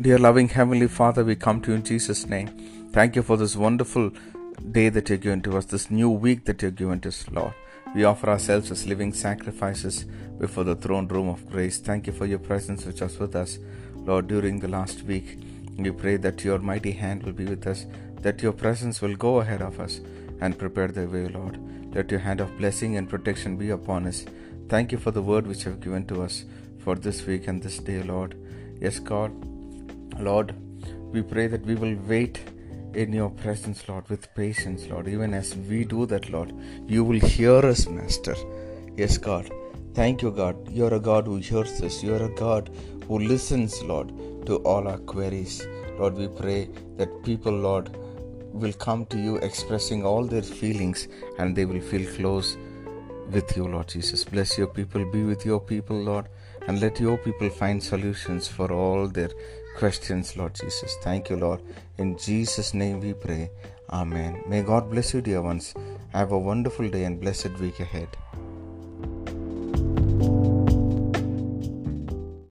Dear loving Heavenly Father, we come to you in Jesus' name. Thank you for this wonderful day that you're given to us, this new week that you're given to us, Lord. We offer ourselves as living sacrifices before the throne room of grace. Thank you for your presence which was with us, Lord, during the last week. We pray that your mighty hand will be with us, that your presence will go ahead of us and prepare the way, Lord. Let your hand of blessing and protection be upon us. Thank you for the word which you have given to us for this week and this day, Lord. Yes, God, Lord, we pray that we will wait in your presence, Lord, with patience, Lord. Even as we do that, Lord, you will hear us, Master. Yes, God. Thank you, God. You're a God who hears us. You're a God who listens, Lord, to all our queries. Lord, we pray that people, Lord, will come to you expressing all their feelings and they will feel close with you, Lord Jesus. Bless your people, be with your people, Lord, and let your people find solutions for all their questions, Lord Jesus. Thank you, Lord. In Jesus' name we pray. Amen. May God bless you, dear ones. Have a wonderful day and blessed week ahead.